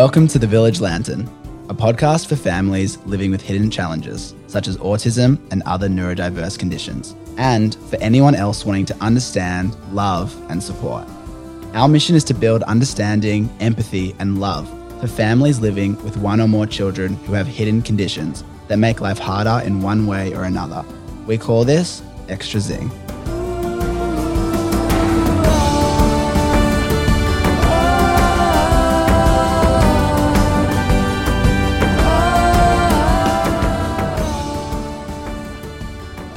Welcome to The Village Lantern, a podcast for families living with hidden challenges, such as autism and other neurodiverse conditions, and for anyone else wanting to understand, love, and support. Our mission is to build understanding, empathy, and love for families living with one or more children who have hidden conditions that make life harder in one way or another. We call this Extra Zing.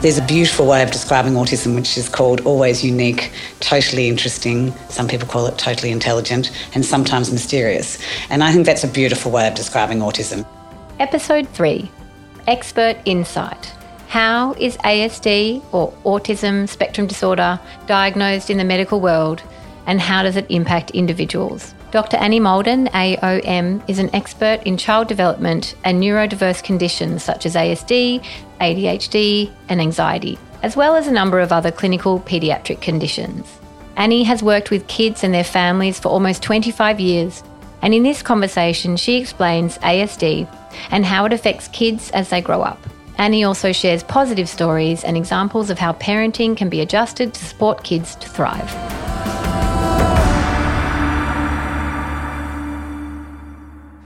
There's a beautiful way of describing autism, which is called always unique, totally interesting. Some people call it totally intelligent, and sometimes mysterious. And I think that's a beautiful way of describing autism. Episode 3 Expert Insight. How is ASD or autism spectrum disorder diagnosed in the medical world, and how does it impact individuals? Dr. Annie Moulden, OAM, is an expert in child development and neurodiverse conditions such as ASD, ADHD, and anxiety, as well as a number of other clinical paediatric conditions. Annie has worked with kids and their families for almost 25 years, and in this conversation, she explains ASD and how it affects kids as they grow up. Annie also shares positive stories and examples of how parenting can be adjusted to support kids to thrive.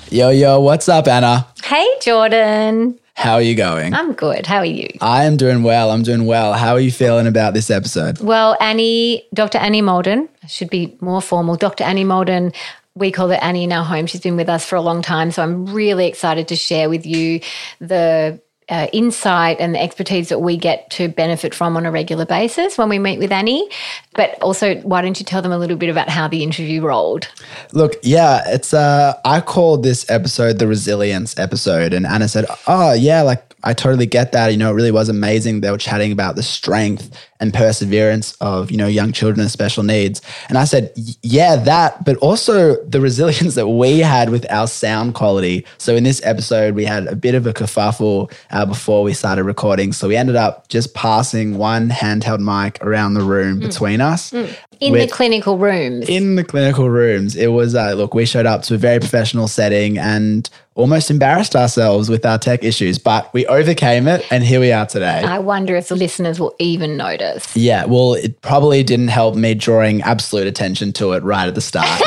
Yo, yo, what's up, Anna? Hey, Jordan. How are you going? I'm good. How are you? I am doing well. I'm doing well. How are you feeling about this episode? Well, Annie, Dr. Annie Moulden, should be more formal. Dr. Annie Moulden, we call her Annie in our home. She's been with us for a long time. So I'm really excited to share with you the uh, insight and the expertise that we get to benefit from on a regular basis when we meet with Annie. But also, why don't you tell them a little bit about how the interview rolled? Look, yeah, it's uh I called this episode the resilience episode and Anna said, "Oh, yeah, like I totally get that. You know, it really was amazing. They were chatting about the strength and perseverance of, you know, young children with special needs. And I said, yeah, that, but also the resilience that we had with our sound quality. So in this episode, we had a bit of a kerfuffle uh, before we started recording. So we ended up just passing one handheld mic around the room mm. between us. Mm. In the clinical rooms. In the clinical rooms. It was, uh, look, we showed up to a very professional setting and almost embarrassed ourselves with our tech issues, but we overcame it and here we are today. I wonder if the listeners will even notice. Yeah, well, it probably didn't help me drawing absolute attention to it right at the start.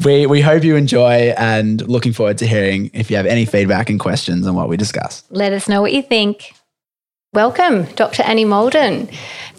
we, we hope you enjoy and looking forward to hearing if you have any feedback and questions on what we discuss. Let us know what you think. Welcome, Dr. Annie Moulden,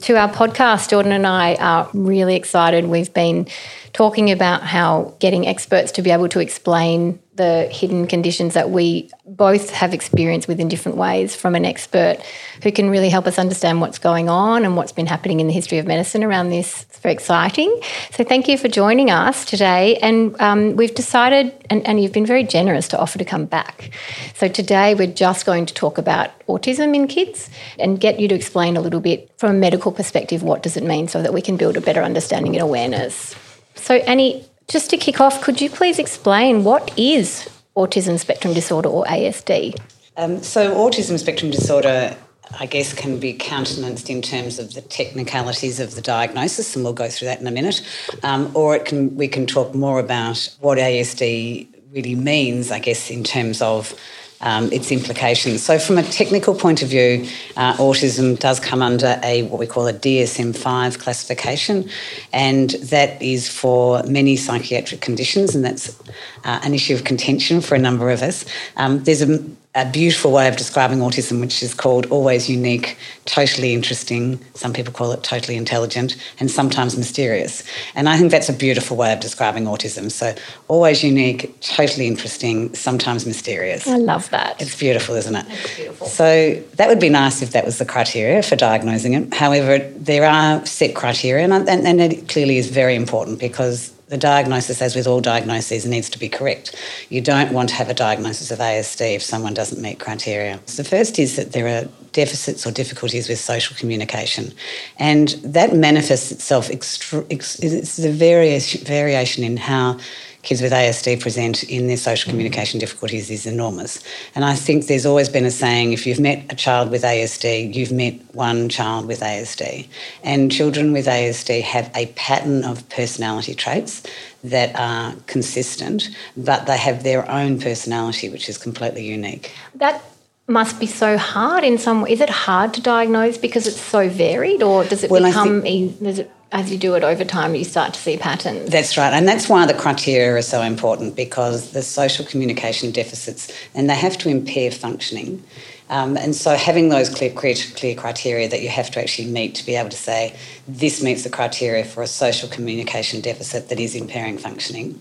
to our podcast. Jordan and I are really excited. We've been talking about how getting experts to be able to explain the hidden conditions that we both have experienced with in different ways from an expert who can really help us understand what's going on and what's been happening in the history of medicine around this. It's very exciting. So, thank you for joining us today. And um, we've decided, and, and you've been very generous to offer to come back. So, today we're just going to talk about autism in kids and get you to explain a little bit from a medical perspective what does it mean so that we can build a better understanding and awareness. So, Annie, just to kick off, could you please explain what is autism spectrum disorder or ASD? Um, so, autism spectrum disorder, I guess, can be countenanced in terms of the technicalities of the diagnosis, and we'll go through that in a minute. Um, or it can we can talk more about what ASD really means, I guess, in terms of um, its implications. So, from a technical point of view, uh, autism does come under a what we call a DSM 5 classification, and that is for many psychiatric conditions, and that's uh, an issue of contention for a number of us. Um, there's a a beautiful way of describing autism, which is called always unique, totally interesting. Some people call it totally intelligent, and sometimes mysterious. And I think that's a beautiful way of describing autism. So, always unique, totally interesting, sometimes mysterious. I love that. It's beautiful, isn't it? It's beautiful. So, that would be nice if that was the criteria for diagnosing it. However, there are set criteria, and, and, and it clearly is very important because the diagnosis, as with all diagnoses, needs to be correct. You don't want to have a diagnosis of ASD if someone doesn't meet criteria. So the first is that there are deficits or difficulties with social communication, and that manifests itself. Ex, it's the various variation in how kids with ASD present in their social communication difficulties is enormous. And I think there's always been a saying if you've met a child with ASD, you've met one child with ASD. And children with ASD have a pattern of personality traits that are consistent, but they have their own personality, which is completely unique. That must be so hard in some way. Is it hard to diagnose because it's so varied, or does it well, become, think, does it, as you do it over time, you start to see patterns? That's right. And that's why the criteria are so important because the social communication deficits, and they have to impair functioning. Um, and so having those clear, clear, clear criteria that you have to actually meet to be able to say this meets the criteria for a social communication deficit that is impairing functioning.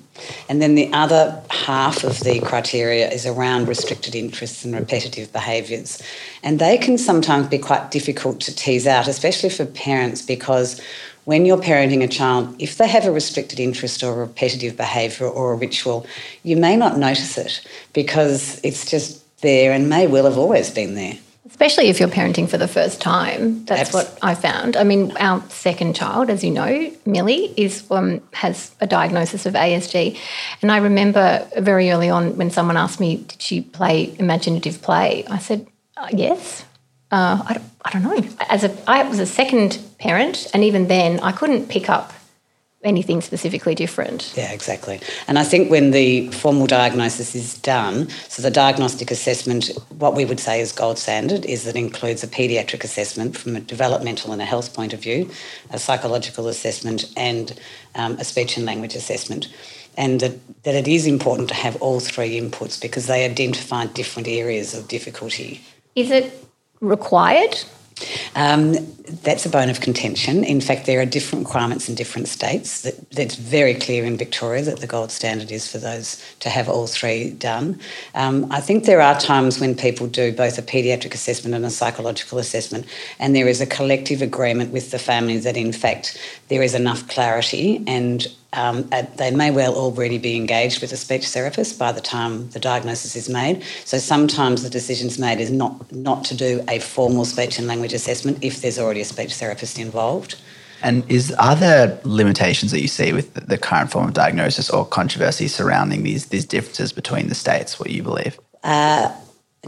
And then the other half of the criteria is around restricted interests and repetitive behaviours. And they can sometimes be quite difficult to tease out, especially for parents, because when you're parenting a child, if they have a restricted interest or a repetitive behaviour or a ritual, you may not notice it because it's just there and may well have always been there. Especially if you're parenting for the first time. That's what I found. I mean, our second child, as you know, Millie, is um, has a diagnosis of ASD. And I remember very early on when someone asked me, did she play imaginative play? I said, uh, yes. Uh, I, don't, I don't know. As a, I was a second parent, and even then, I couldn't pick up anything specifically different. Yeah, exactly. And I think when the formal diagnosis is done, so the diagnostic assessment, what we would say is gold standard, is that it includes a paediatric assessment from a developmental and a health point of view, a psychological assessment, and um, a speech and language assessment. And that, that it is important to have all three inputs because they identify different areas of difficulty. Is it required um, that's a bone of contention. In fact, there are different requirements in different states. That, that's very clear in Victoria that the gold standard is for those to have all three done. Um, I think there are times when people do both a paediatric assessment and a psychological assessment, and there is a collective agreement with the family that, in fact, there is enough clarity and um, they may well already be engaged with a speech therapist by the time the diagnosis is made. So sometimes the decision's made is not not to do a formal speech and language assessment if there's already a speech therapist involved. And is are there limitations that you see with the current form of diagnosis or controversy surrounding these these differences between the states? What you believe? Uh,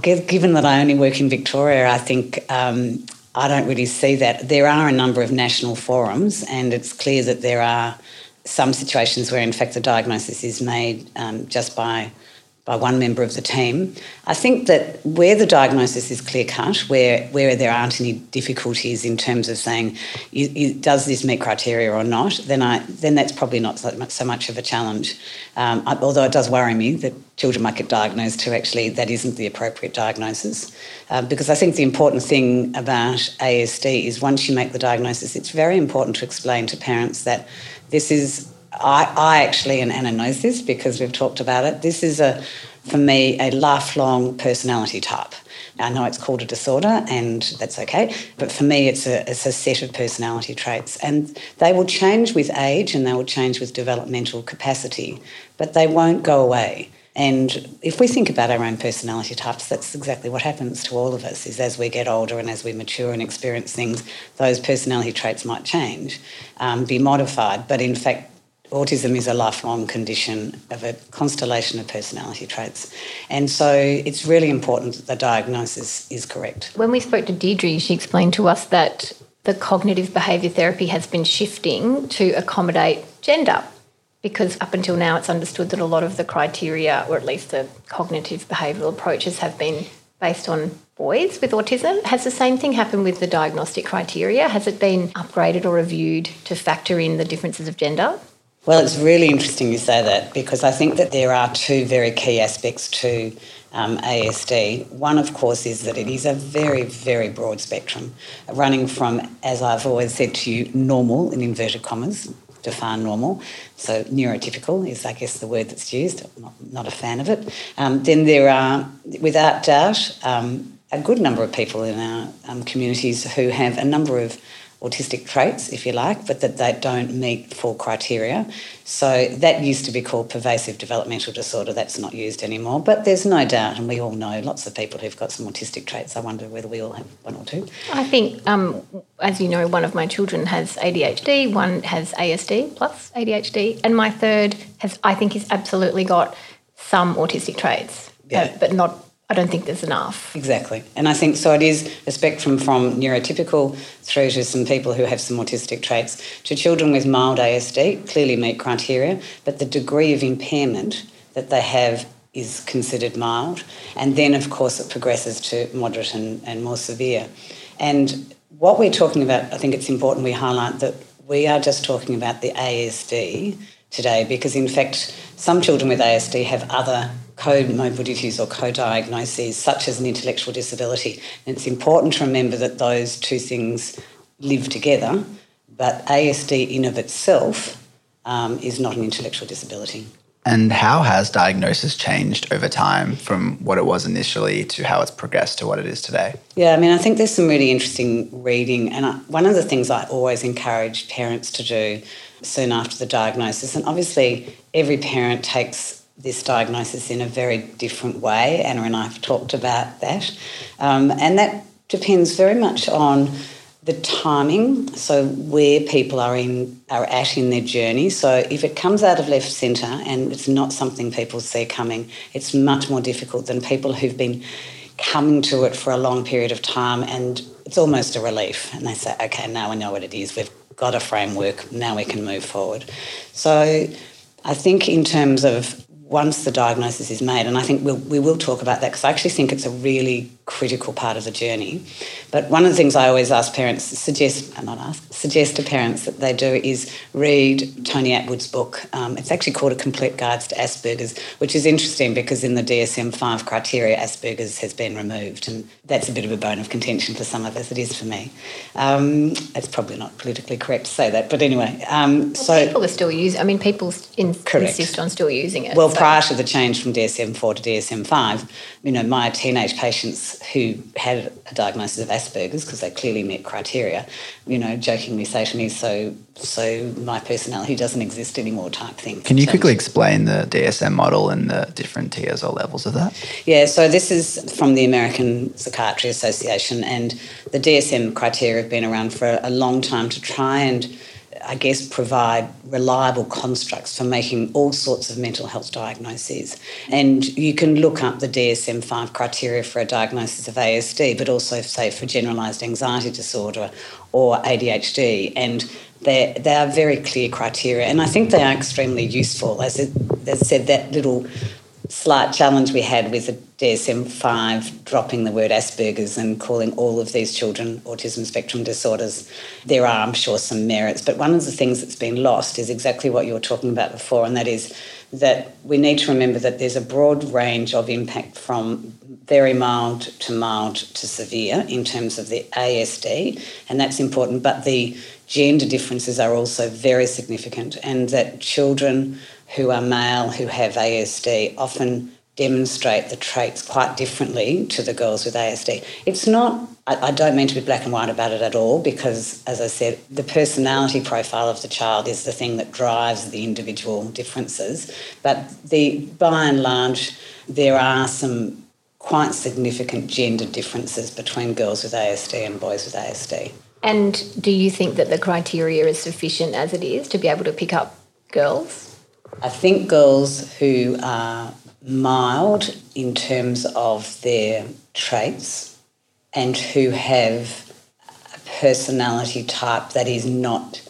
given that I only work in Victoria, I think um, I don't really see that. There are a number of national forums, and it's clear that there are some situations where, in fact, the diagnosis is made um, just by by one member of the team. I think that where the diagnosis is clear cut, where where there aren't any difficulties in terms of saying does this meet criteria or not, then I then that's probably not so much, so much of a challenge. Um, I, although it does worry me that children might get diagnosed who actually that isn't the appropriate diagnosis, um, because I think the important thing about ASD is once you make the diagnosis, it's very important to explain to parents that this is I, I actually, and Anna knows this because we've talked about it, this is a, for me, a lifelong personality type. I know it's called a disorder, and that's okay. But for me, it's a, it's a set of personality traits. And they will change with age and they will change with developmental capacity, but they won't go away. And if we think about our own personality types, that's exactly what happens to all of us is as we get older and as we mature and experience things, those personality traits might change, um, be modified. But in fact, autism is a lifelong condition of a constellation of personality traits. And so it's really important that the diagnosis is correct. When we spoke to Deirdre, she explained to us that the cognitive behaviour therapy has been shifting to accommodate gender because up until now it's understood that a lot of the criteria, or at least the cognitive behavioural approaches, have been based on boys with autism. Has the same thing happened with the diagnostic criteria? Has it been upgraded or reviewed to factor in the differences of gender? Well, it's really interesting you say that because I think that there are two very key aspects to um, ASD. One, of course, is that it is a very, very broad spectrum, running from, as I've always said to you, normal in inverted commas, define normal. So neurotypical is, I guess, the word that's used. I'm not, a fan of it. Um, then there are, without doubt, um, a good number of people in our um, communities who have a number of autistic traits, if you like, but that they don't meet full criteria. So that used to be called pervasive developmental disorder. That's not used anymore. But there's no doubt, and we all know lots of people who've got some autistic traits. I wonder whether we all have one or two. I think, um, as you know, one of my children has ADHD, one has ASD plus ADHD, and my third has, I think, has absolutely got some autistic traits, Yeah. but, but not. I don't think there's enough. Exactly. And I think so it is a spectrum from neurotypical through to some people who have some autistic traits to children with mild ASD, clearly meet criteria, but the degree of impairment that they have is considered mild. And then, of course, it progresses to moderate and, and more severe. And what we're talking about, I think it's important we highlight that we are just talking about the ASD today because, in fact, some children with ASD have other comorbidities or co-diagnoses such as an intellectual disability. And it's important to remember that those two things live together, but ASD in of itself um, is not an intellectual disability. And how has diagnosis changed over time from what it was initially to how it's progressed to what it is today? Yeah, I mean, I think there's some really interesting reading, and I, one of the things I always encourage parents to do soon after the diagnosis, and obviously every parent takes this diagnosis in a very different way. Anna and I have talked about that, um, and that depends very much on the timing, so where people are in are at in their journey. So if it comes out of left centre and it's not something people see coming, it's much more difficult than people who've been coming to it for a long period of time and it's almost a relief. And they say, okay, now we know what it is. We've got a framework. Now we can move forward. So I think in terms of once the diagnosis is made, and I think we'll, we will talk about that because I actually think it's a really critical part of the journey. But one of the things I always ask parents, suggest, uh, not ask, suggest to parents that they do is read Tony Attwood's book. Um, it's actually called A Complete Guide to Asperger's, which is interesting because in the DSM 5 criteria, Asperger's has been removed. And that's a bit of a bone of contention for some of us. It is for me. Um, it's probably not politically correct to say that. But anyway, um, so. People are still using. I mean, people in, insist on still using it. Well, so- prior to the change from DSM 4 to DSM 5, you know, my teenage patients who had a diagnosis of Asperger's because they clearly met criteria, you know, jokingly say to me, "So, so my personality doesn't exist anymore," type thing. Can you quickly explain the DSM model and the different tiers or levels of that? Yeah, so this is from the American Psychiatry Association, and the DSM criteria have been around for a long time to try and, I guess, provide reliable constructs for making all sorts of mental health diagnoses. And you can look up the DSM 5 criteria for a diagnosis of ASD, but also, say, for generalised anxiety disorder or ADHD. And they they are very clear criteria, and I think they are extremely useful. As it, as I said, that little slight challenge we had with the DSM 5 dropping the word Asperger's and calling all of these children autism spectrum disorders. There are, I'm sure, some merits, but one of the things that's been lost is exactly what you were talking about before, and that is that we need to remember that there's a broad range of impact from very mild to mild to severe in terms of the ASD, and that's important, but the gender differences are also very significant, and that children who are male who have ASD often demonstrate the traits quite differently to the girls with ASD. It's not, I, I, don't mean to be black and white about it at all because, as I said, the personality profile of the child is the thing that drives the individual differences. But the, by and large, there are some quite significant gender differences between girls with ASD and boys with ASD. And do you think that the criteria is sufficient as it is to be able to pick up girls? I think girls who are mild in terms of their traits and who have a personality type that is not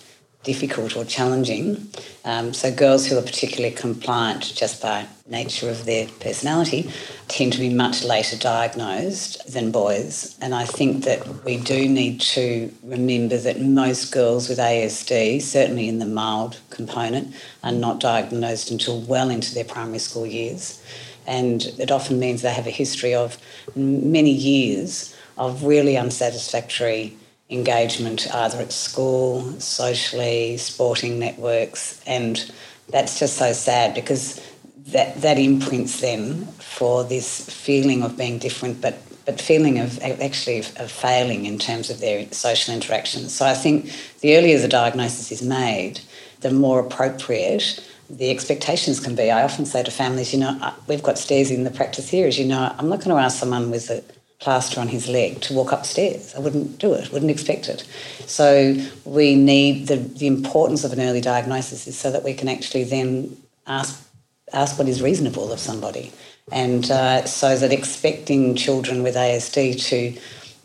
difficult or challenging. Um, so, girls who are particularly compliant just by nature of their personality tend to be much later diagnosed than boys. And I think that we do need to remember that most girls with ASD, certainly in the mild component, are not diagnosed until well into their primary school years. And it often means they have a history of many years of really unsatisfactory engagement either at school, socially, sporting networks, and that's just so sad because that that imprints them for this feeling of being different but but feeling of actually of failing in terms of their social interactions. So I think the earlier the diagnosis is made, the more appropriate the expectations can be. I often say to families, you know, we've got stairs in the practice here, as you know, I'm not going to ask someone with a plaster on his leg to walk upstairs. I wouldn't do it, wouldn't expect it. So we need the, the importance of an early diagnosis is so that we can actually then ask ask what is reasonable of somebody. And uh, so that expecting children with ASD to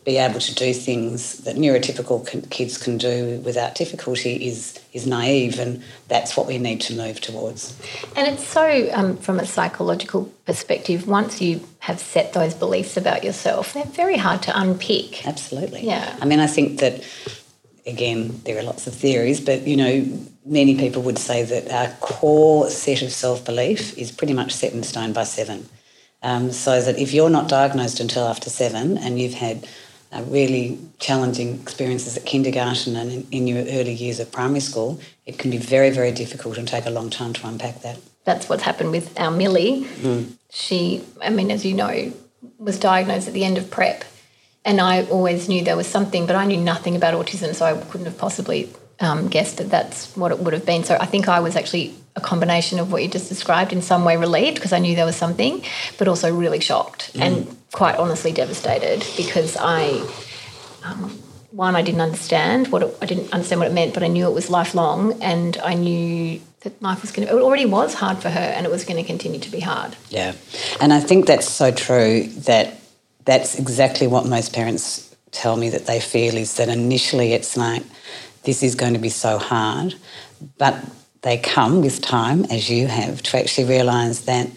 be able to do things that neurotypical kids can do without difficulty is is naive, and that's what we need to move towards. And it's so, um, from a psychological perspective, once you have set those beliefs about yourself, they're very hard to unpick. Absolutely. Yeah. I mean, I think that again, there are lots of theories, but you know, many people would say that our core set of self belief is pretty much set in stone by seven. Um, so that if you're not diagnosed until after seven and you've had uh, really challenging experiences at kindergarten and in, in, your early years of primary school, it can be very, very difficult and take a long time to unpack that. That's what's happened with our Millie. Mm. She, I mean, as you know, was diagnosed at the end of prep and I always knew there was something, but I knew nothing about autism, so I couldn't have possibly um, guessed that that's what it would have been. So I think I was actually a combination of what you just described in some way relieved because I knew there was something, but also really shocked mm. and quite honestly devastated because I, um, one, I didn't understand what it, I didn't understand what it meant, but I knew it was lifelong, and I knew that life was going to. It already was hard for her, and it was going to continue to be hard. Yeah, and I think that's so true that that's exactly what most parents tell me that they feel is that initially it's like, this is going to be so hard, but they come with time, as you have, to actually realise that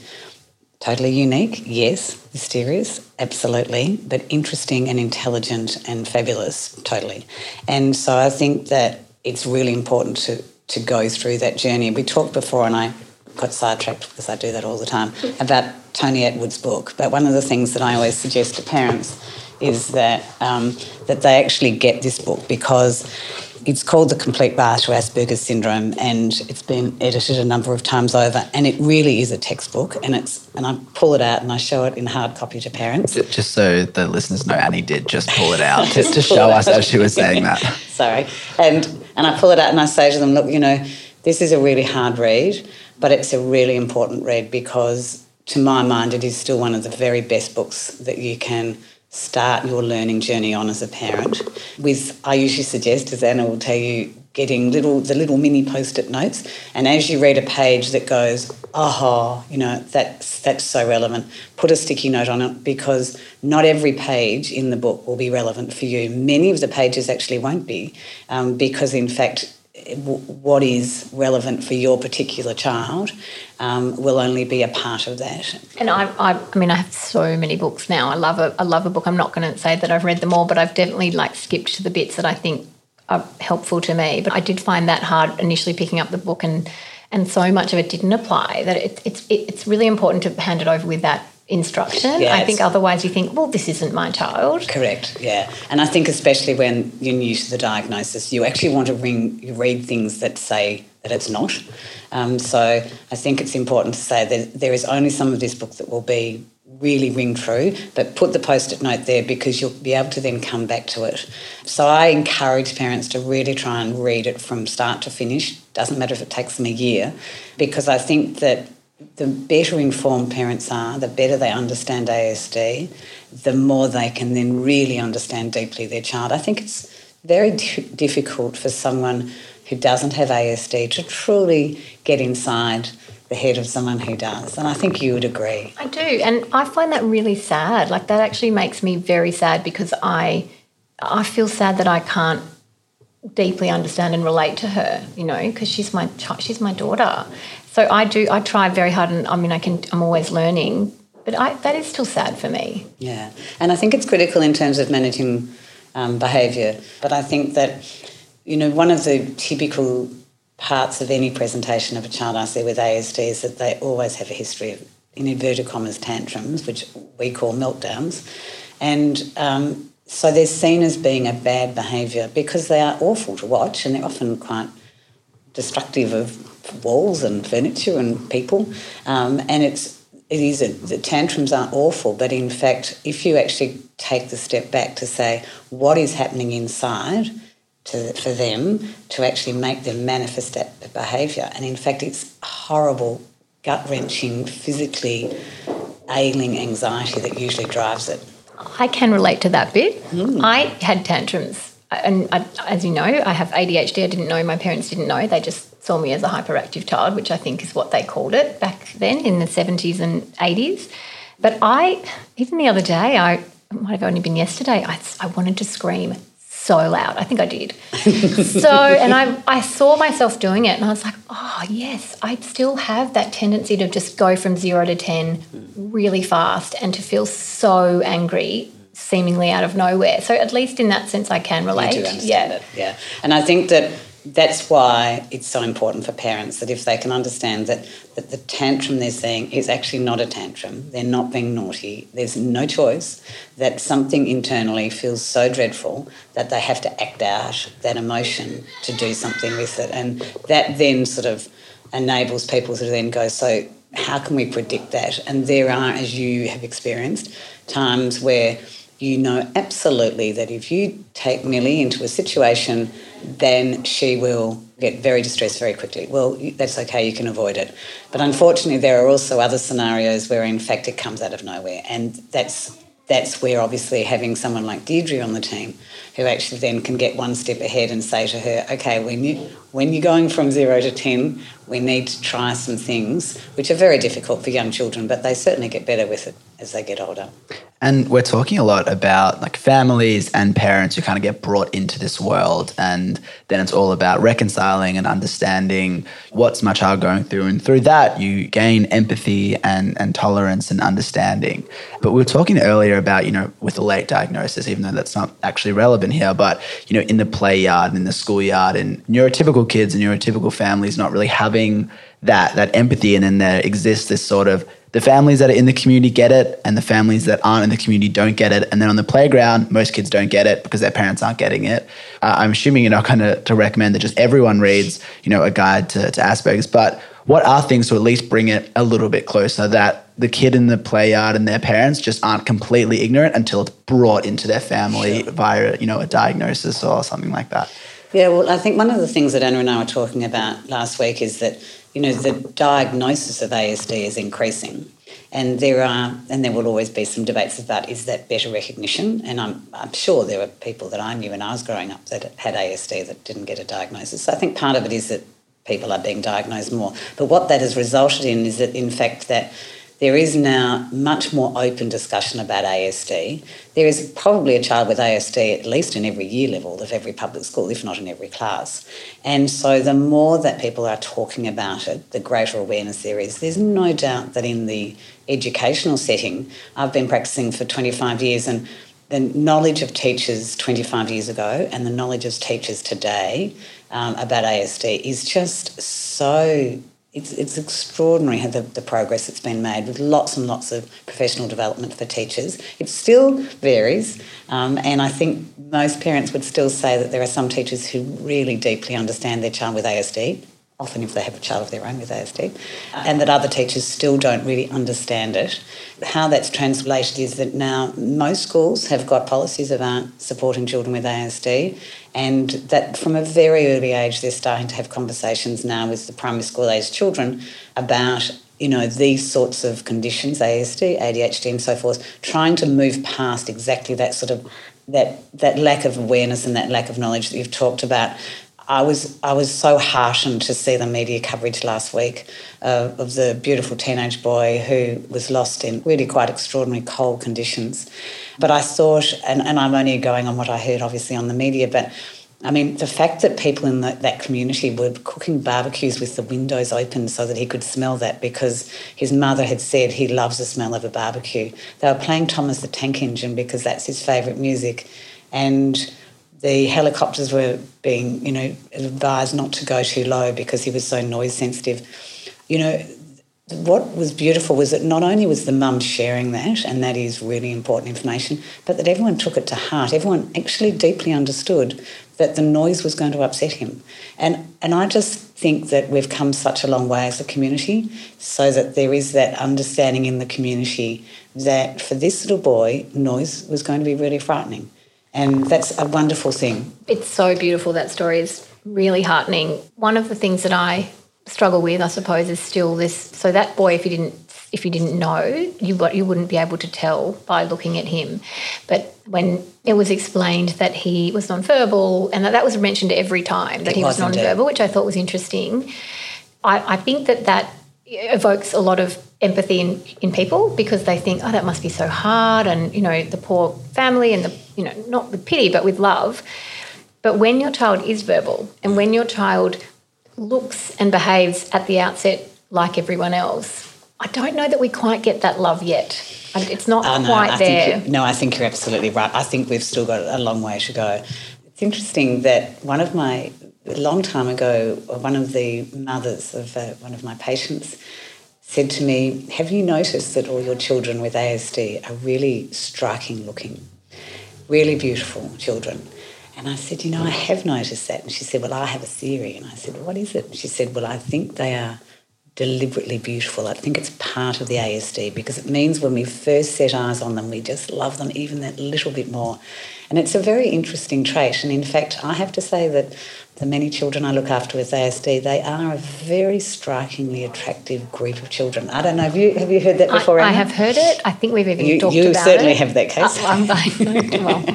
totally unique, yes, mysterious, absolutely, but interesting and intelligent and fabulous, totally. And so I think that it's really important to, to go through that journey. We talked before, and I got sidetracked because I do that all the time, about Tony Attwood's book. But one of the things that I always suggest to parents is that um, that they actually get this book because it's called The Complete Path to Asperger's Syndrome and it's been edited a number of times over and it really is a textbook and it's and I pull it out and I show it in hard copy to parents. Just so the listeners know Annie did just pull it out just to show us as she was saying that. Sorry. And and I pull it out and I say to them, look, you know, this is a really hard read, but it's a really important read because to my mind, it is still one of the very best books that you can start your learning journey on as a parent. With, I usually suggest, as Anna will tell you, getting little the little mini post-it notes, and as you read a page that goes, "Oh, you know, that's that's so relevant." Put a sticky note on it because not every page in the book will be relevant for you. Many of the pages actually won't be, um, because in fact what is relevant for your particular child um, will only be a part of that. And I, I, I mean, I have so many books now. I love a, I love a book. I'm not going to say that I've read them all, but I've definitely like skipped to the bits that I think are helpful to me. But I did find that hard initially picking up the book, and and so much of it didn't apply. That it, it's it, it's really important to hand it over with that instruction. I think otherwise you think, well, this isn't my child. Correct. Yeah, and I think especially when you're new to the diagnosis, you actually want to ring, read things that say that it's not. Um, so I think it's important to say that there is only some of this book that will be really ring true, but put the post-it note there because you'll be able to then come back to it. So I encourage parents to really try and read it from start to finish. Doesn't matter if it takes them a year, because I think that the better informed parents are, the better they understand ASD, the more they can then really understand deeply their child. I think it's very d- difficult for someone who doesn't have ASD to truly get inside the head of someone who does. And I think you would agree. I do. And I find that really sad. Like that actually makes me very sad because I I feel sad that I can't deeply understand and relate to her, you know, because she's my she's my daughter. So I do. I try very hard, and I mean, I can. I'm always learning, but I, that is still sad for me. Yeah, and I think it's critical in terms of managing um, behaviour. But I think that you know one of the typical parts of any presentation of a child I see with ASD is that they always have a history of in inverted commas tantrums, which we call meltdowns, and um, so they're seen as being a bad behaviour because they are awful to watch and they're often quite destructive of walls and furniture and people. Um, and it's it is a, the tantrums aren't awful, but in fact, if you actually take the step back to say what is happening inside to, for them to actually make them manifest that behaviour, and in fact, it's horrible, gut wrenching, physically ailing anxiety that usually drives it. I can relate to that bit. Mm. I had tantrums, and I, as you know, I have ADHD. I didn't know. My parents didn't know. They just saw me as a hyperactive child, which I think is what they called it back then in the 70s and 80s. But I, even the other day, I might have only been yesterday, I, I wanted to scream so loud. I think I did. so, and I, I saw myself doing it and I was like, oh, yes, I still have that tendency to just go from zero to 10 really fast and to feel so angry seemingly out of nowhere. So, at least in that sense, I can relate. You do understand yeah. it, yeah. And I think that that's why it's so important for parents that if they can understand that, that the tantrum they're seeing is actually not a tantrum, they're not being naughty, there's no choice, that something internally feels so dreadful that they have to act out that emotion to do something with it. And that then sort of enables people to then go, so how can we predict that? And there are, as you have experienced, times where you know absolutely that if you take Millie into a situation, then she will get very distressed very quickly. Well, that's okay, you can avoid it. But unfortunately, there are also other scenarios where, in fact, it comes out of nowhere. And that's, that's where, obviously, having someone like Deirdre on the team who actually then can get one step ahead and say to her, okay, when, you, when you're going from zero to 10, we need to try some things, which are very difficult for young children, but they certainly get better with it as they get older. And we're talking a lot about like families and parents who kind of get brought into this world. And then it's all about reconciling and understanding what's my child going through. And through that, you gain empathy and, and tolerance and understanding. But we were talking earlier about, you know, with a late diagnosis, even though that's not actually relevant here, but, you know, in the play yard, and in the schoolyard, and neurotypical kids and neurotypical families not really having that, that empathy. And then there exists this sort of the families that are in the community get it and the families that aren't in the community don't get it and then on the playground most kids don't get it because their parents aren't getting it uh, i'm assuming you're not going to, to recommend that just everyone reads you know a guide to, to asperger's but what are things to at least bring it a little bit closer that the kid in the play yard and their parents just aren't completely ignorant until it's brought into their family sure. via you know a diagnosis or something like that yeah well i think one of the things that anna and i were talking about last week is that you know, the diagnosis of ASD is increasing. And there are, and there will always be some debates about is that better recognition? And I'm, I'm sure there were people that I knew when I was growing up that had ASD that didn't get a diagnosis. So I think part of it is that people are being diagnosed more. But what that has resulted in is that, in fact, that there is now much more open discussion about ASD. There is probably a child with ASD at least in every year level of every public school, if not in every class. And so the more that people are talking about it, the greater awareness there is. There's no doubt that in the educational setting, I've been practicing for 25 years and the knowledge of teachers 25 years ago and the knowledge of teachers today um, about ASD is just so it's, it's extraordinary the, the progress that's been made with lots and lots of professional development for teachers. It still varies, um, and I think most parents would still say that there are some teachers who really deeply understand their child with ASD, often if they have a child of their own with ASD, and that other teachers still don't really understand it. How that's translated is that now most schools have got policies about supporting children with ASD, and that from a very early age they're starting to have conversations now with the primary school age children about you know these sorts of conditions ASD ADHD and so forth trying to move past exactly that sort of that that lack of awareness and that lack of knowledge that you've talked about I was I was so heartened to see the media coverage last week uh, of the beautiful teenage boy who was lost in really quite extraordinary cold conditions. But I thought, and, and I'm only going on what I heard obviously on the media, but I mean, the fact that people in the, that community were cooking barbecues with the windows open so that he could smell that because his mother had said he loves the smell of a barbecue. They were playing Thomas the Tank Engine because that's his favourite music. And the helicopters were being, you know, advised not to go too low because he was so noise sensitive. You know, what was beautiful was that not only was the mum sharing that, and that is really important information, but that everyone took it to heart. Everyone actually deeply understood that the noise was going to upset him. And and I just think that we've come such a long way as a community so that there is that understanding in the community that for this little boy, noise was going to be really frightening. And that's a wonderful thing. It's so beautiful. That story is really heartening. One of the things that I struggle with, I suppose, is still this. So that boy, if you didn't if you didn't know, you you wouldn't be able to tell by looking at him. But when it was explained that he was nonverbal, and that, that was mentioned every time that it he was, nonverbal, which I thought was interesting. I, I think that that evokes a lot of empathy in, in people because they think, oh, that must be so hard, and you know, the poor family and the you know, not with pity but with love. But when your child is verbal and when your child looks and behaves at the outset like everyone else, I don't know that we quite get that love yet. It's not uh, no, quite I there. no, I think you're absolutely right. I think we've still got a long way to go. It's interesting that one of my, a long time ago, one of the mothers of uh, one of my patients said to me, Have you noticed that all your children with ASD are really striking looking, really beautiful children? And I said, You know, I have noticed that. And she said, Well, I have a theory. And I said, What is it? And she said, Well, I think they are deliberately beautiful. I think it's part of the ASD because it means when we first set eyes on them, we just love them even that little bit more. And it's a very interesting trait. And in fact, I have to say that the many children I look after with ASD, they are a very strikingly attractive group of children. I don't know, have you have you heard that before? I, I have heard it. I think we've even you, talked you about it. You certainly have that case. I, I'm, well,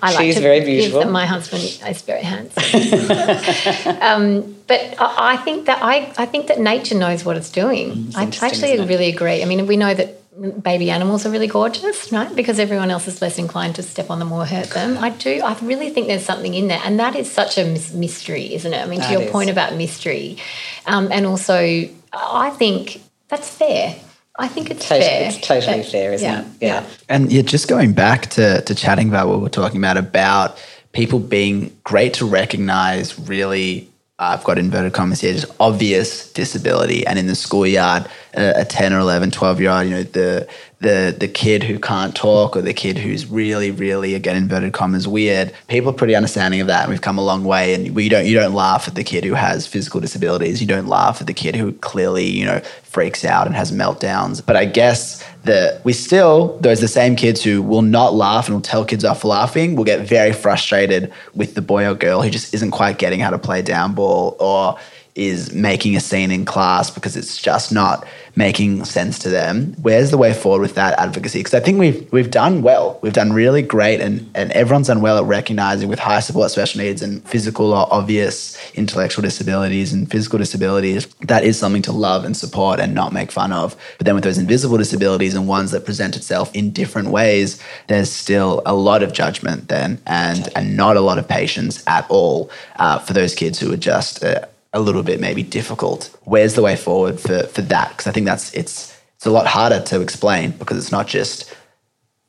I like She's very beautiful. my husband is very handsome. um, but I, I, think that I, I think that nature knows what it's doing. Mm, it's I actually really agree. I mean, we know that baby animals are really gorgeous, right? Because everyone else is less inclined to step on them or hurt them. I do. I really think there's something in there, and that is such a mystery, isn't it? I mean, that to your is. point about mystery, um, and also, I think that's fair. I think it's totally, fair. It's totally fair, isn't yeah, it? Yeah. yeah. And yeah, just going back to to chatting about what we're talking about about people being great to recognize really I've got inverted commas here, just obvious disability. And in the schoolyard, a, a 10 or 11, 12 year old, you know, the, the, the kid who can't talk or the kid who's really, really, again, inverted commas, weird, people are pretty understanding of that. And we've come a long way. And we don't, you don't laugh at the kid who has physical disabilities. You don't laugh at the kid who clearly, you know, freaks out and has meltdowns. But I guess that we still, there's the same kids who will not laugh and will tell kids off for laughing, will get very frustrated with the boy or girl who just isn't quite getting how to play down ball or is making a scene in class because it's just not making sense to them. Where's the way forward with that advocacy? Because I think we've we've done well. We've done really great, and and everyone's done well at recognizing with high support special needs and physical or obvious intellectual disabilities and physical disabilities that is something to love and support and not make fun of. But then with those invisible disabilities and ones that present itself in different ways, there's still a lot of judgment then, and and not a lot of patience at all uh, for those kids who are just. Uh, a little bit maybe difficult. Where's the way forward for for that? Because I think that's it's it's a lot harder to explain because it's not just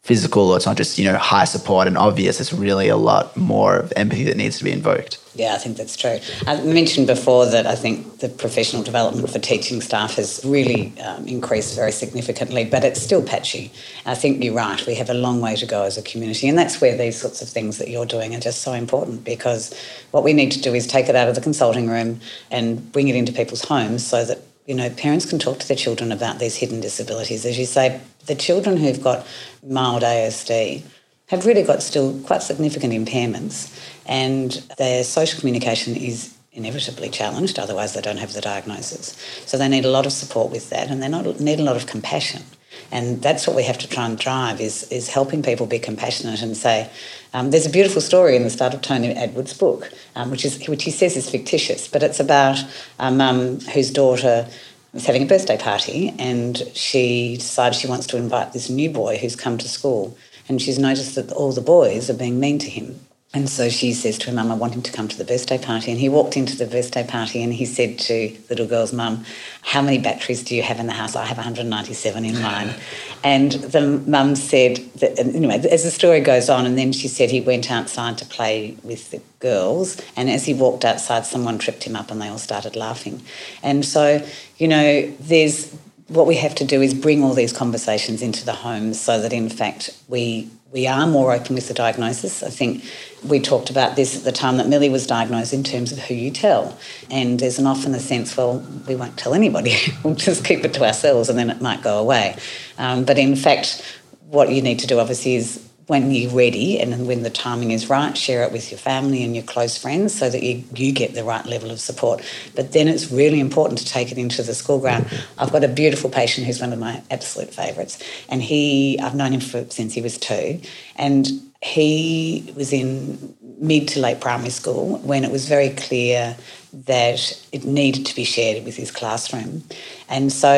physical or it's not just you know high support and obvious. It's really a lot more of empathy that needs to be invoked. Yeah, I think that's true. I mentioned before that I think the professional development for teaching staff has really um, increased very significantly, but it's still patchy. I think you're right. We have a long way to go as a community, and that's where these sorts of things that you're doing are just so important because what we need to do is take it out of the consulting room and bring it into people's homes so that you know parents can talk to their children about these hidden disabilities. As you say, the children who've got mild ASD have really got still quite significant impairments and their social communication is inevitably challenged, otherwise they don't have the diagnosis. So they need a lot of support with that and they need a lot of compassion. And that's what we have to try and drive is, is helping people be compassionate and say, um, there's a beautiful story in the start of Tony Attwood's book, um, which is which he says is fictitious, but it's about a mum whose daughter was having a birthday party and she decides she wants to invite this new boy who's come to school. And she's noticed that all the boys are being mean to him and so she says to her mum, I want him to come to the birthday party. And he walked into the birthday party and he said to the little girl's mum, How many batteries do you have in the house? I have 197 in mine. and the mum said, that, anyway, as the story goes on, and then she said he went outside to play with the girls. And as he walked outside, someone tripped him up and they all started laughing. And so, you know, there's what we have to do is bring all these conversations into the homes so that in fact we we are more open with the diagnosis. I think we talked about this at the time that Millie was diagnosed in terms of who you tell. And there's an often a sense, well, we won't tell anybody, we'll just keep it to ourselves and then it might go away. Um, but in fact, what you need to do obviously is when you're ready and when the timing is right, share it with your family and your close friends so that you, you get the right level of support. But then it's really important to take it into the school ground. I've got a beautiful patient who's one of my absolute favourites, and he I've known him for, since he was two, and he was in mid to late primary school when it was very clear that it needed to be shared with his classroom. And so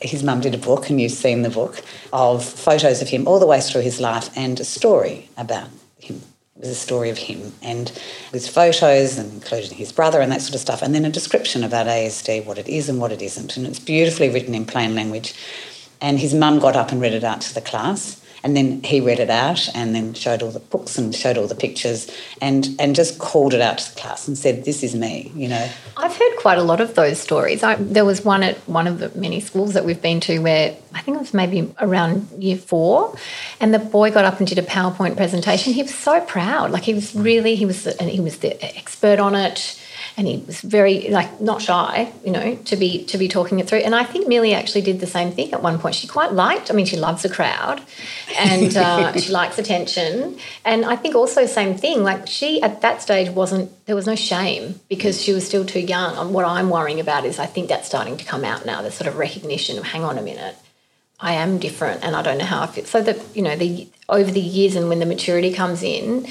his mum did a book, and you've seen the book, of photos of him all the way through his life and a story about him. It was a story of him and with photos and including his brother and that sort of stuff, and then a description about ASD, what it is and what it isn't. And it's beautifully written in plain language. And his mum got up and read it out to the class. And then he read it out and then showed all the books and showed all the pictures and, and just called it out to the class and said, This is me, you know. I've heard quite a lot of those stories. I, there was one at one of the many schools that we've been to where I think it was maybe around year four, and the boy got up and did a PowerPoint presentation. He was so proud. Like he was really, he was, and he was the expert on it and he was very like not shy, you know, to be to be talking it through. And I think Millie actually did the same thing at one point. She quite liked. I mean, she loves a crowd, and uh, she likes attention. And I think also same thing. Like she at that stage wasn't there was no shame because she was still too young. And what I'm worrying about is I think that's starting to come out now. The sort of recognition of hang on a minute. I am different and I don't know how I feel. So that, you know, the over the years and when the maturity comes in,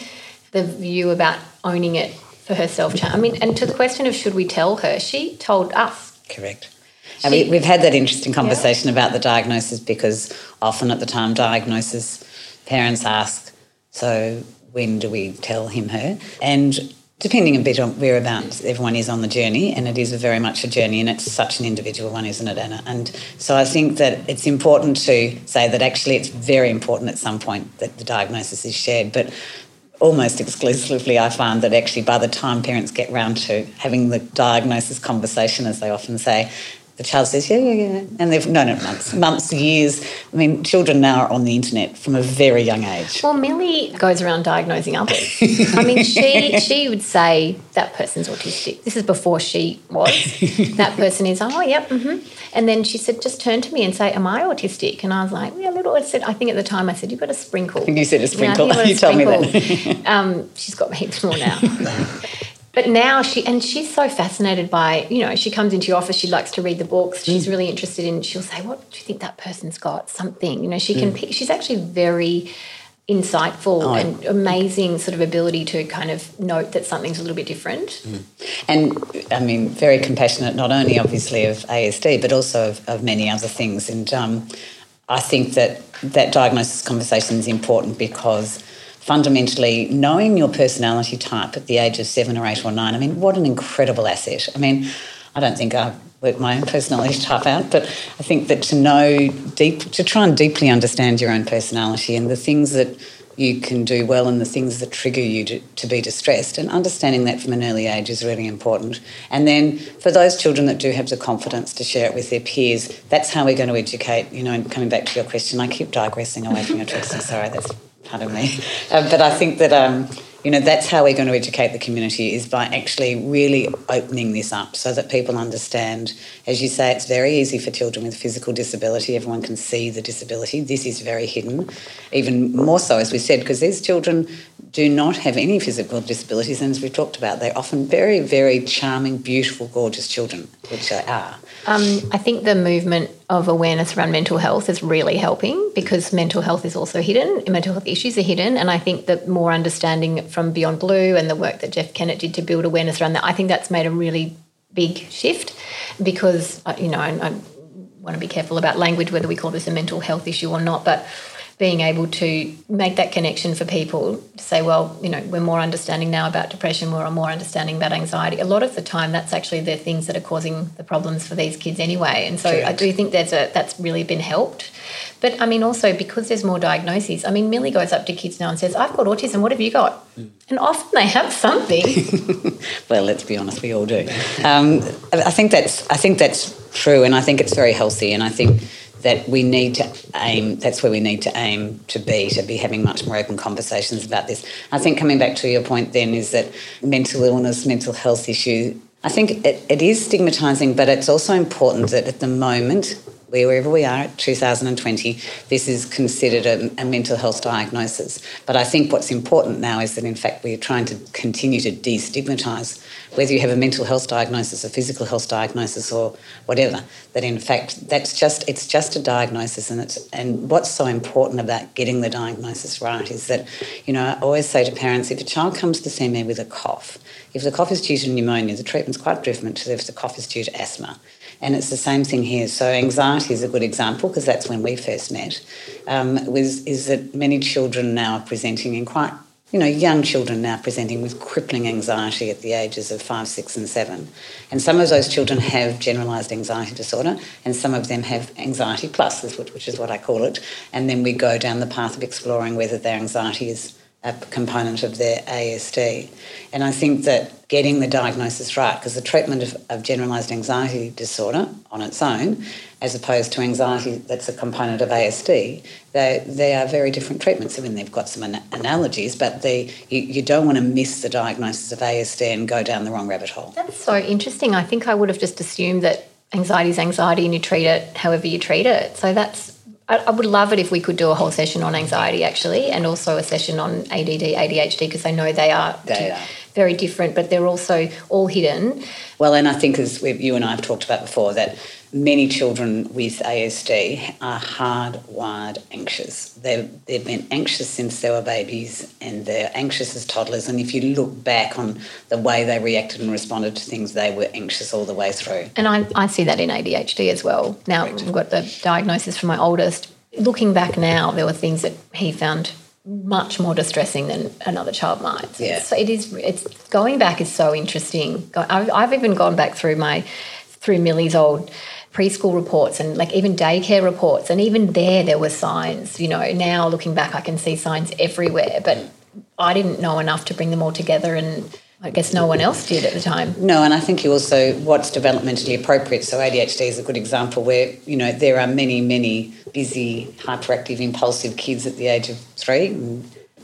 the view about owning it for herself. I mean, and to the question of should we tell her, she told us. Correct. And we, have had that interesting conversation yeah. about the diagnosis because often at the time diagnosis, parents ask, so when do we tell him her? And depending a bit on whereabouts everyone is on the journey, and it is very much a journey, and it's such an individual one, isn't it, Anna? And so I think that it's important to say that actually it's very important at some point that the diagnosis is shared, but almost exclusively, I find that actually by the time parents get round to having the diagnosis conversation, as they often say, the child says, yeah, yeah, yeah. And they've known it months, months, years. I mean, children now are on the internet from a very young age. Well, Millie goes around diagnosing others. I mean, she she would say that person's autistic. This is before she was. that person is, oh, yep, mm-hmm. And then she said, just turn to me and say, am I autistic? And I was like, yeah, a little. I said, I think at the time I said, you've got a sprinkle. I think you said a sprinkle. You, you told me that. um, she's got heaps more now. But now she and she's so fascinated by you know she comes into your office she likes to read the books she's mm. really interested in she'll say what do you think that person's got something you know she can mm. pick she's actually very insightful oh, and amazing sort of ability to kind of note that something's a little bit different. Mm. And I mean, very compassionate, not only obviously of ASD, but also of, of many other things. And um, I think that that diagnosis conversation is important because fundamentally knowing your personality type at the age of seven or eight or nine, I mean, what an incredible asset. I mean, I don't think I've worked my own personality type out, but I think that to know deep, to try and deeply understand your own personality and the things that you can do well and the things that trigger you to, to, be distressed. And understanding that from an early age is really important. And then for those children that do have the confidence to share it with their peers, that's how we're going to educate. You know, and coming back to your question, I keep digressing away from your question. Sorry, that's pardon me. Uh, but I think that, um, you know, that's how we're going to educate the community is by actually really opening this up so that people understand. As you say, it's very easy for children with physical disability. Everyone can see the disability. This is very hidden, even more so, as we said, because these children do not have any physical disabilities. And as we talked about, they're often very, very charming, beautiful, gorgeous children, which they are. Um, I think the movement of awareness around mental health is really helping because mental health is also hidden, mental health issues are hidden. And I think that more understanding from Beyond Blue and the work that Jeff Kennett did to build awareness around that, I think that's made a really big shift because, uh, you know, I, I want to be careful about language, whether we call this a mental health issue or not. But being able to make that connection for people to say, well, you know, we're more understanding now about depression, we're more understanding about anxiety. A lot of the time, that's actually the things that are causing the problems for these kids anyway. And so. I do think there's a that's really been helped. But I mean, also because there's more diagnoses. I mean, Millie goes up to kids now and says, "I've got autism. What have you got?" Mm. And often they have something. well, let's be honest, we all do. Um, I think that's I think that's true, and I think it's very healthy, and I think that we need to aim that's where we need to aim to be to be having much more open conversations about this. I think coming back to your point then is that mental illness mental health issue i think it, it is stigmatizing but it's also important that at the moment wherever we are at 2020, this is considered a, a, mental health diagnosis. But I think what's important now is that, in fact, we're trying to continue to destigmatise whether you have a mental health diagnosis, a physical health diagnosis, or whatever. That in fact, that's just it's just a diagnosis, and it's and what's so important about getting the diagnosis right is that, you know, I always say to parents, if a child comes to see me with a cough, if the cough is due to pneumonia, the treatment's quite different to if the cough is due to asthma. And it's the same thing here. So anxiety is a good example because that's when we first met. Um, was is that many children now are presenting in quite you know, young children now presenting with crippling anxiety at the ages of five, six, and seven. And some of those children have generalised anxiety disorder, and some of them have anxiety plus, which is what I call it. And then we go down the path of exploring whether their anxiety is a component of their ASD. And I think that getting the diagnosis right, because the treatment of, of generalised anxiety disorder on its own, as opposed to anxiety that's a component of ASD, they, they are very different treatments. I mean, they've got some an- analogies, but they, you, you don't want to miss the diagnosis of ASD and go down the wrong rabbit hole. That's so interesting. I think I would have just assumed that anxiety is anxiety and you treat it however you treat it. So that's I, would love it if we could do a whole session on anxiety actually, and also a session on ADD, ADHD, because I know they are, they are very different, but they're also all hidden. Well, and I think as you and I have talked about before, that many children with ASD are hardwired anxious. They've, they've been anxious since they were babies and they're anxious as toddlers. And if you look back on the way they reacted and responded to things, they were anxious all the way through. And I, I see that in ADHD as well. Now, Correct. we've got the diagnosis from my oldest. Looking back now, there were things that he found much more distressing than another child might. Yeah. So it is. It's going back is so interesting. I've, I've even gone back through my through Millie's old preschool reports and like even daycare reports and even there there were signs you know now looking back i can see signs everywhere but i didn't know enough to bring them all together and I guess no one else did at the time. No, and I think you also what's developmentally appropriate. So ADHD is a good example where you know there are many, many busy, hyperactive, impulsive kids at the age of three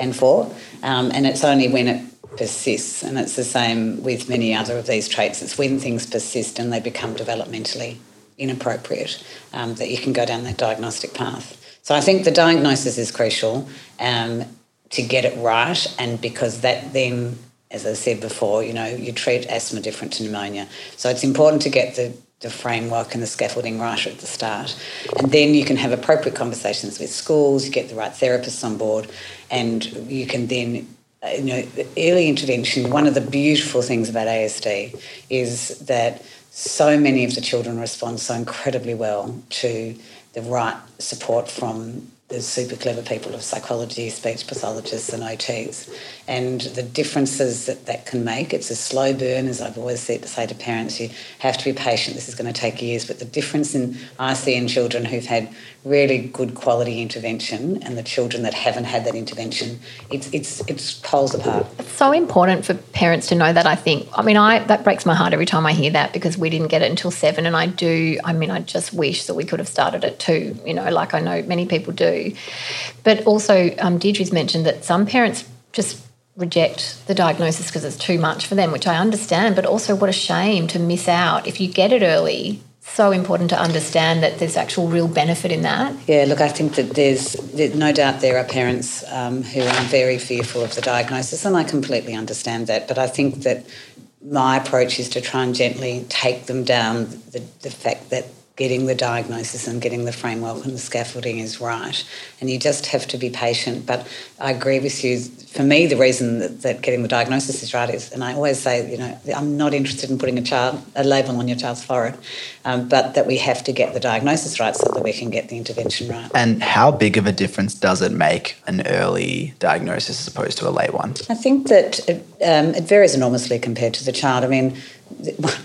and four, um, and it's only when it persists, and it's the same with many other of these traits. It's when things persist and they become developmentally inappropriate um, that you can go down that diagnostic path. So I think the diagnosis is crucial um, to get it right, and because that then, as I said before, you know, you treat asthma different to pneumonia. So it's important to get the the framework and the scaffolding right at the start. And then you can have appropriate conversations with schools, you get the right therapists on board, and you can then, uh, you know, early intervention. One of the beautiful things about ASD is that so many of the children respond so incredibly well to the right support from the super clever people of psychology, speech pathologists, and OTs, and the differences that that can make. It's a slow burn, as I've always said to say to parents, you have to be patient. This is going to take years, but the difference in I see in children who've had really good quality intervention and the children that haven't had that intervention, it's it's it's poles apart. It's so important for parents to know that. I think. I mean, I that breaks my heart every time I hear that because we didn't get it until seven, and I do. I mean, I just wish that we could have started at two. You know, like I know many people do, but also um, Deirdre's mentioned that some parents just reject the diagnosis because it's too much for them, which I understand, but also what a shame to miss out. If you get it early, so important to understand that there's actual real benefit in that. Yeah, look, I think that there's, there's no doubt there are parents um, who are very fearful of the diagnosis, and I completely understand that. But I think that my approach is to try and gently take them down the, the fact that getting the diagnosis and getting the framework and the scaffolding is right. And you just have to be patient. But I agree with you. For me, the reason that, that, getting the diagnosis is right is, and I always say, you know, I'm not interested in putting a child a label on your child's forehead, um, but that we have to get the diagnosis right so that we can get the intervention right. And how big of a difference does it make an early diagnosis as opposed to a late one? I think that it, um, it varies enormously compared to the child. I mean the,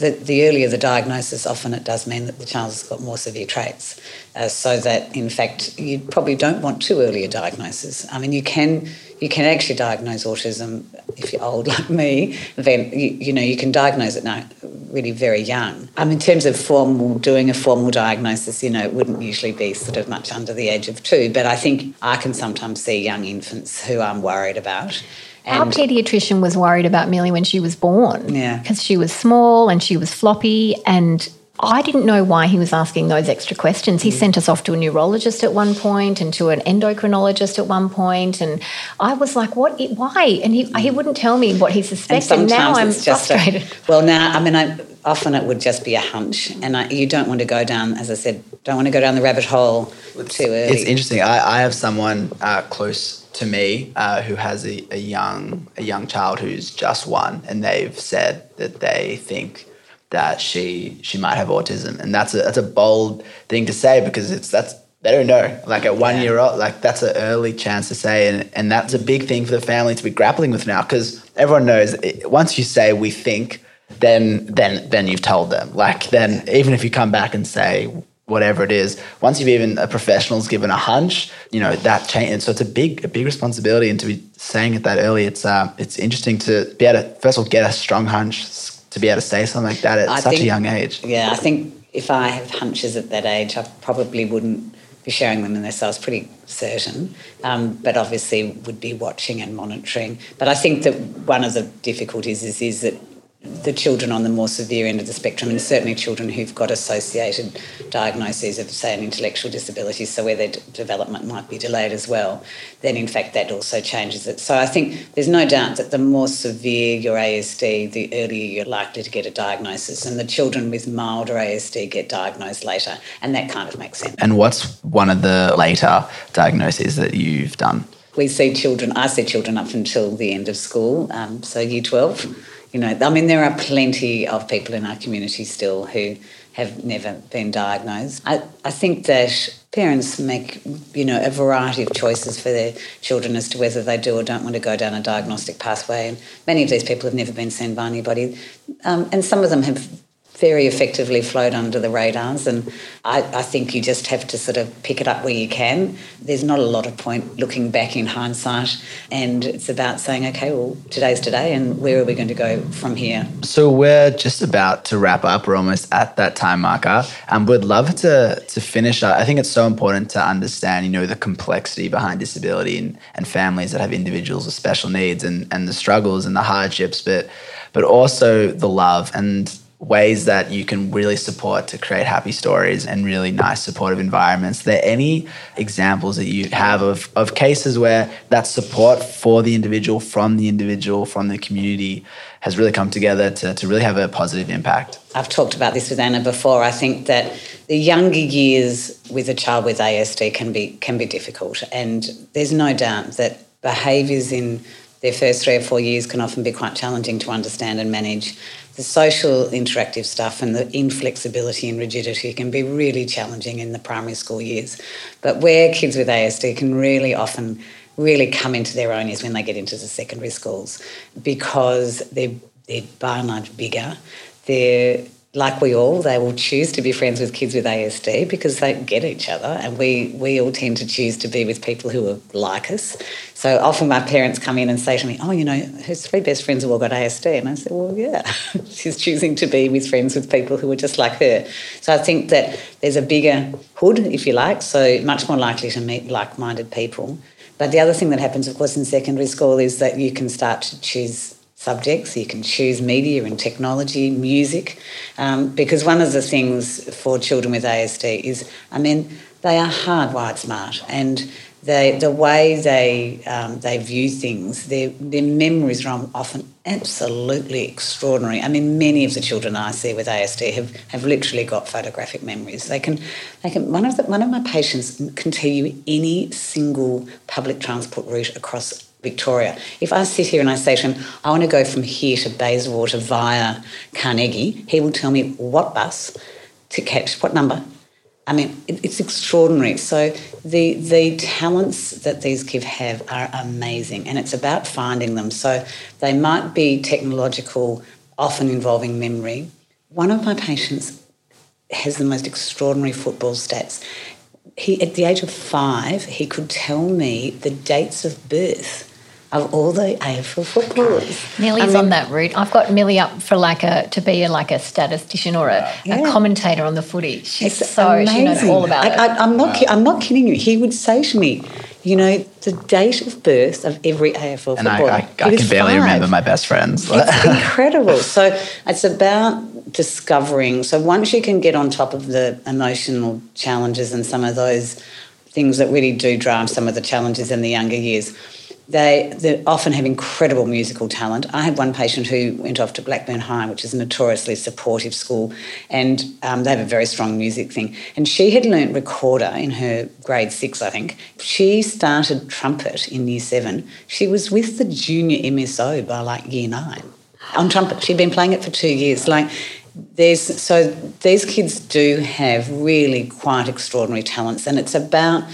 the earlier the diagnosis, often it does mean that the child has got more severe traits. Uh, so that in fact you probably don't want too early a diagnosis. I mean, you can you can actually diagnose autism if you're old like me. Then you, you know you can diagnose it now really very young. Um, in terms of formal doing a formal diagnosis, you know, it wouldn't usually be sort of much under the age of two. But I think I can sometimes see young infants who I'm worried about. Our paediatrician was worried about Millie when she was born. Yeah. Because she was small and she was floppy and I didn't know why he was asking those extra questions. He mm. sent us off to a neurologist at one point and to an endocrinologist at one point, and I was like, "What? Why?" And he he wouldn't tell me what he suspected. And now I'm frustrated. A, well, now I mean, I, often it would just be a hunch, and I, you don't want to go down, as I said, don't want to go down the rabbit hole it's, too early. It's interesting. I, I have someone uh, close to me uh, who has a, a young a young child who's just one, and they've said that they think that she she might have autism, and that's a that's a bold thing to say because it's that's they don't know. Like at one yeah. year old, like that's an early chance to say, and and that's a big thing for the family to be grappling with now because everyone knows it, once you say we think, then then then you've told them. Like then even if you come back and say whatever it is, once you've even a professional's given a hunch, you know that change. So it's a big a big responsibility, and to be saying it that early, it's uh it's interesting to be able to first of all get a strong hunch to be able to say something like that at I such think, a young age. Yeah, I think if I have hunches at that age, I probably wouldn't be sharing them unless I was pretty certain. Um, but obviously, would be watching and monitoring. But I think that one of the difficulties is is that the children on the more severe end of the spectrum, and certainly children who've got associated diagnoses of, say, an intellectual disability, so where their d- development might be delayed as well, then in fact that also changes it. So I think there's no doubt that the more severe your ASD, the earlier you're likely to get a diagnosis, and the children with milder ASD get diagnosed later, and that kind of makes sense. And what's one of the later diagnoses that you've done? We see children, I see children up until the end of school, um, so year 12 you know, I mean, there are plenty of people in our community still who have never been diagnosed. I, I think that parents make, you know, a variety of choices for their children as to whether they do or don't want to go down a diagnostic pathway. And many of these people have never been seen by anybody. Um, and some of them have very effectively float under the radars. And I, I, think you just have to sort of pick it up where you can. There's not a lot of point looking back in hindsight. And it's about saying, okay, well, today's today, and where are we going to go from here? So we're just about to wrap up. We're almost at that time marker. And we'd love to, to finish. I think it's so important to understand, you know, the complexity behind disability and, and families that have individuals with special needs and, and the struggles and the hardships, but but also the love and ways that you can really support to create happy stories and really nice supportive environments. Are there any examples that you have of, of cases where that support for the individual, from the individual, from the community has really come together to, to really have a positive impact? I've talked about this with Anna before. I think that the younger years with a child with ASD can be can be difficult. And there's no doubt that behaviours in their first three or four years can often be quite challenging to understand and manage the social interactive stuff and the inflexibility and rigidity can be really challenging in the primary school years. But where kids with ASD can really often really come into their own is when they get into the secondary schools because they're, they're by and large bigger. They're like we all, they will choose to be friends with kids with ASD because they get each other, and we we all tend to choose to be with people who are like us. So often my parents come in and say to me, "Oh, you know, her three best friends have all got ASD," and I say, "Well, yeah, she's choosing to be with friends with people who are just like her." So I think that there's a bigger hood, if you like, so much more likely to meet like-minded people. But the other thing that happens, of course, in secondary school is that you can start to choose subjects. You can choose media and technology, music, um, because one of the things for children with ASD is, I mean, they are hardwired smart and they, the way they um, they view things, their their memories are often absolutely extraordinary. I mean, many of the children I see with ASD have, have literally got photographic memories. They can they can one of the, one of my patients can tell you any single public transport route across Victoria. If I sit here and I say to him, I want to go from here to Bayswater via Carnegie, he will tell me what bus to catch, what number. I mean, it, it's extraordinary. So the the talents that these kids have are amazing, and it's about finding them. So they might be technological, often involving memory. One of my patients has the most extraordinary football stats. He, at the age of five, he could tell me the dates of birth of all the AFL footballers. Millie's I mean, on that route. I've got Millie up for like a to be a, like a statistician or a, Yeah. a commentator on the footy. She's It's so she knows amazing. all about I, it. I, I'm not. ki- I'm not kidding you. He would say to me, "You know, the date of birth of every AFL And I, footballer." I, He I can barely five. remember my best friends. It's incredible. So it's about discovering. So once you can get on top of the emotional challenges and some of those things that really do drive some of the challenges in the younger years, they they often have incredible musical talent. I had one patient who went off to Blackburn High, which is a notoriously supportive school, and um, they have a very strong music thing. And she had learnt recorder in her grade six, I think. She started trumpet in year seven. She was with the junior MSO by like year nine on trumpet. She'd been playing it for two years. Like there's so these kids do have really quite extraordinary talents, and it's about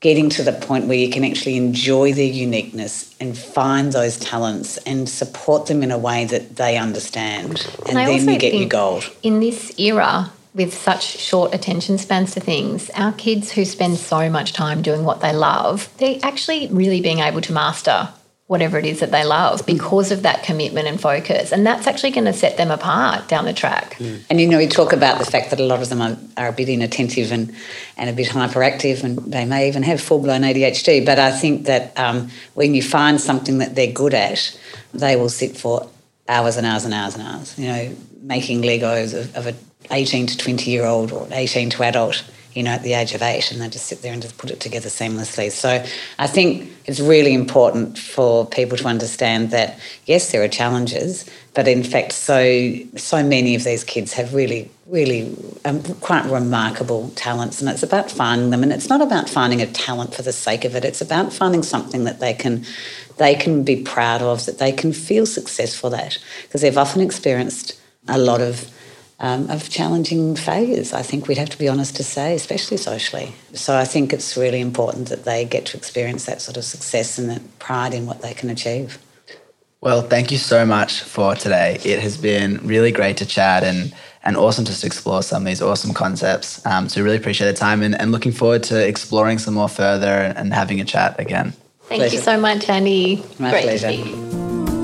getting to the point where you can actually enjoy their uniqueness and find those talents and support them in a way that they understand, and, I then you get your gold. In this era, with such short attention spans to things, our kids who spend so much time doing what they love, they're actually really being able to master whatever it is that they love because of that commitment and focus. And that's actually going to set them apart down the track. And you know, we talk about the fact that a lot of them are, are a bit inattentive and, and a bit hyperactive, and they may even have full blown ADHD. But I think that um, when you find something that they're good at, they will sit for hours and hours and hours and hours. You know, making Legos of, of a 18 to 20 year old or 18 to adult. You know, at the age of eight, and they just sit there and just put it together seamlessly. So, I think it's really important for people to understand that yes, there are challenges, but in fact, so so many of these kids have really, really um, quite remarkable talents, and it's about finding them. And it's not about finding a talent for the sake of it. It's about finding something that they can they can be proud of, that they can feel successful at, because they've often experienced a lot of um, of challenging failures. I think we'd have to be honest to say, especially socially. So I think it's really important that they get to experience that sort of success and that pride in what they can achieve. Well, thank you so much for today. It has been really great to chat and and awesome just to explore some of these awesome concepts. Um, so really appreciate the time and, and looking forward to exploring some more further and, and having a chat again. Thank you so much, Annie. My Great pleasure. to speak.